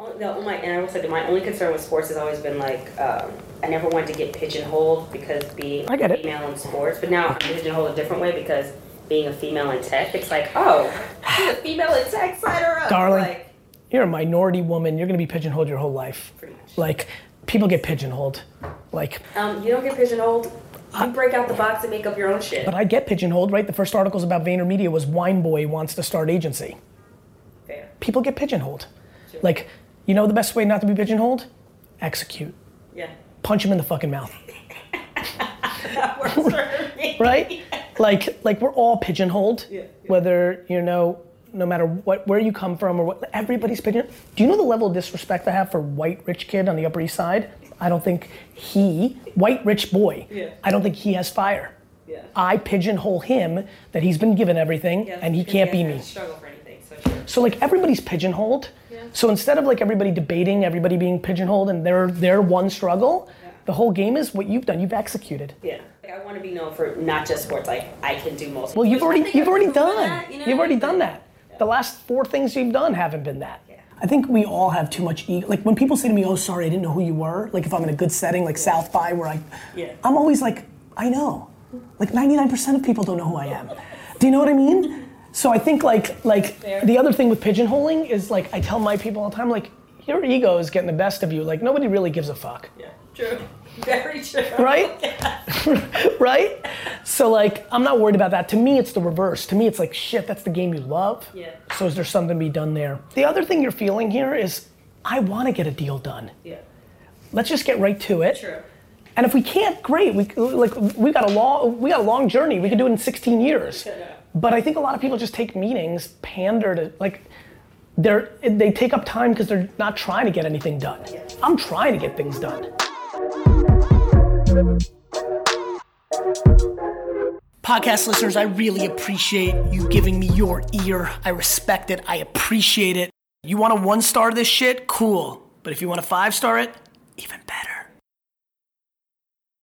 Oh, No, my, and I will say that my only concern with sports has always been like, um, I never wanted to get pigeonholed because being I get it. female in sports, but now I'm pigeonholed a different way because being a female in tech, it's like, oh, she's a female in tech, sign her up. Darling. Like, You're a minority woman. You're gonna be pigeonholed your whole life. pretty much. Like, people get pigeonholed. Like, Um, you don't get pigeonholed. You break out the box and make up your own shit. but I get pigeonholed, right? The first articles about VaynerMedia was Wine Boy wants to start agency. Fair. People get pigeonholed. Like, you know the best way not to be pigeonholed? Execute. Yeah. Punch him in the fucking mouth. That works for me. right? like like we're all pigeonholed. Yeah, yeah. Whether you know, no matter what where you come from or what everybody's pigeon. Do you know the level of disrespect I have for white rich kid on the Upper East Side? I don't think he white rich boy. Yeah. I don't think he has fire. Yeah. I pigeonhole him that he's been given everything Yeah, and he can't be me. Struggle for anything. So like everybody's pigeonholed. Yeah. So instead of like everybody debating, everybody being pigeonholed and their their one struggle, Yeah. the whole game is what you've done. You've executed. Yeah. Like, I want to be known for not just sports. Like I can do most. Well, you've already you've already done. that, you know? You've already done But- that. The last four things you've done haven't been that. Yeah. I think we all have too much ego. Like when people say to me, "Oh, sorry, I didn't know who you were." Like if I'm in a good setting, like South by, where I, Yeah. I'm always like, I know. Like 99% of people don't know who I am. Do you know what I mean? So I think like like Fair. the other thing with pigeonholing is like I tell my people all the time, like your ego is getting the best of you. Like nobody really gives a fuck. Yeah. True. Very true. Right? Yeah. right? So like I'm not worried about that. To me it's the reverse. To me it's like shit, that's the game you love. Yeah. So is there something to be done there? The other thing you're feeling here is I want to get a deal done. Yeah. Let's just get right to it. True. And if we can't, great. We like we got a long we got a long journey. We could do it in 16 years. Yeah. But I think a lot of people just take meetings, pander to like they're they take up time because they're not trying to get anything done. I'm trying to get things done. Podcast listeners, I really appreciate you giving me your ear. I respect it. I appreciate it. You want to one star this shit? Cool. But if you want to five star it,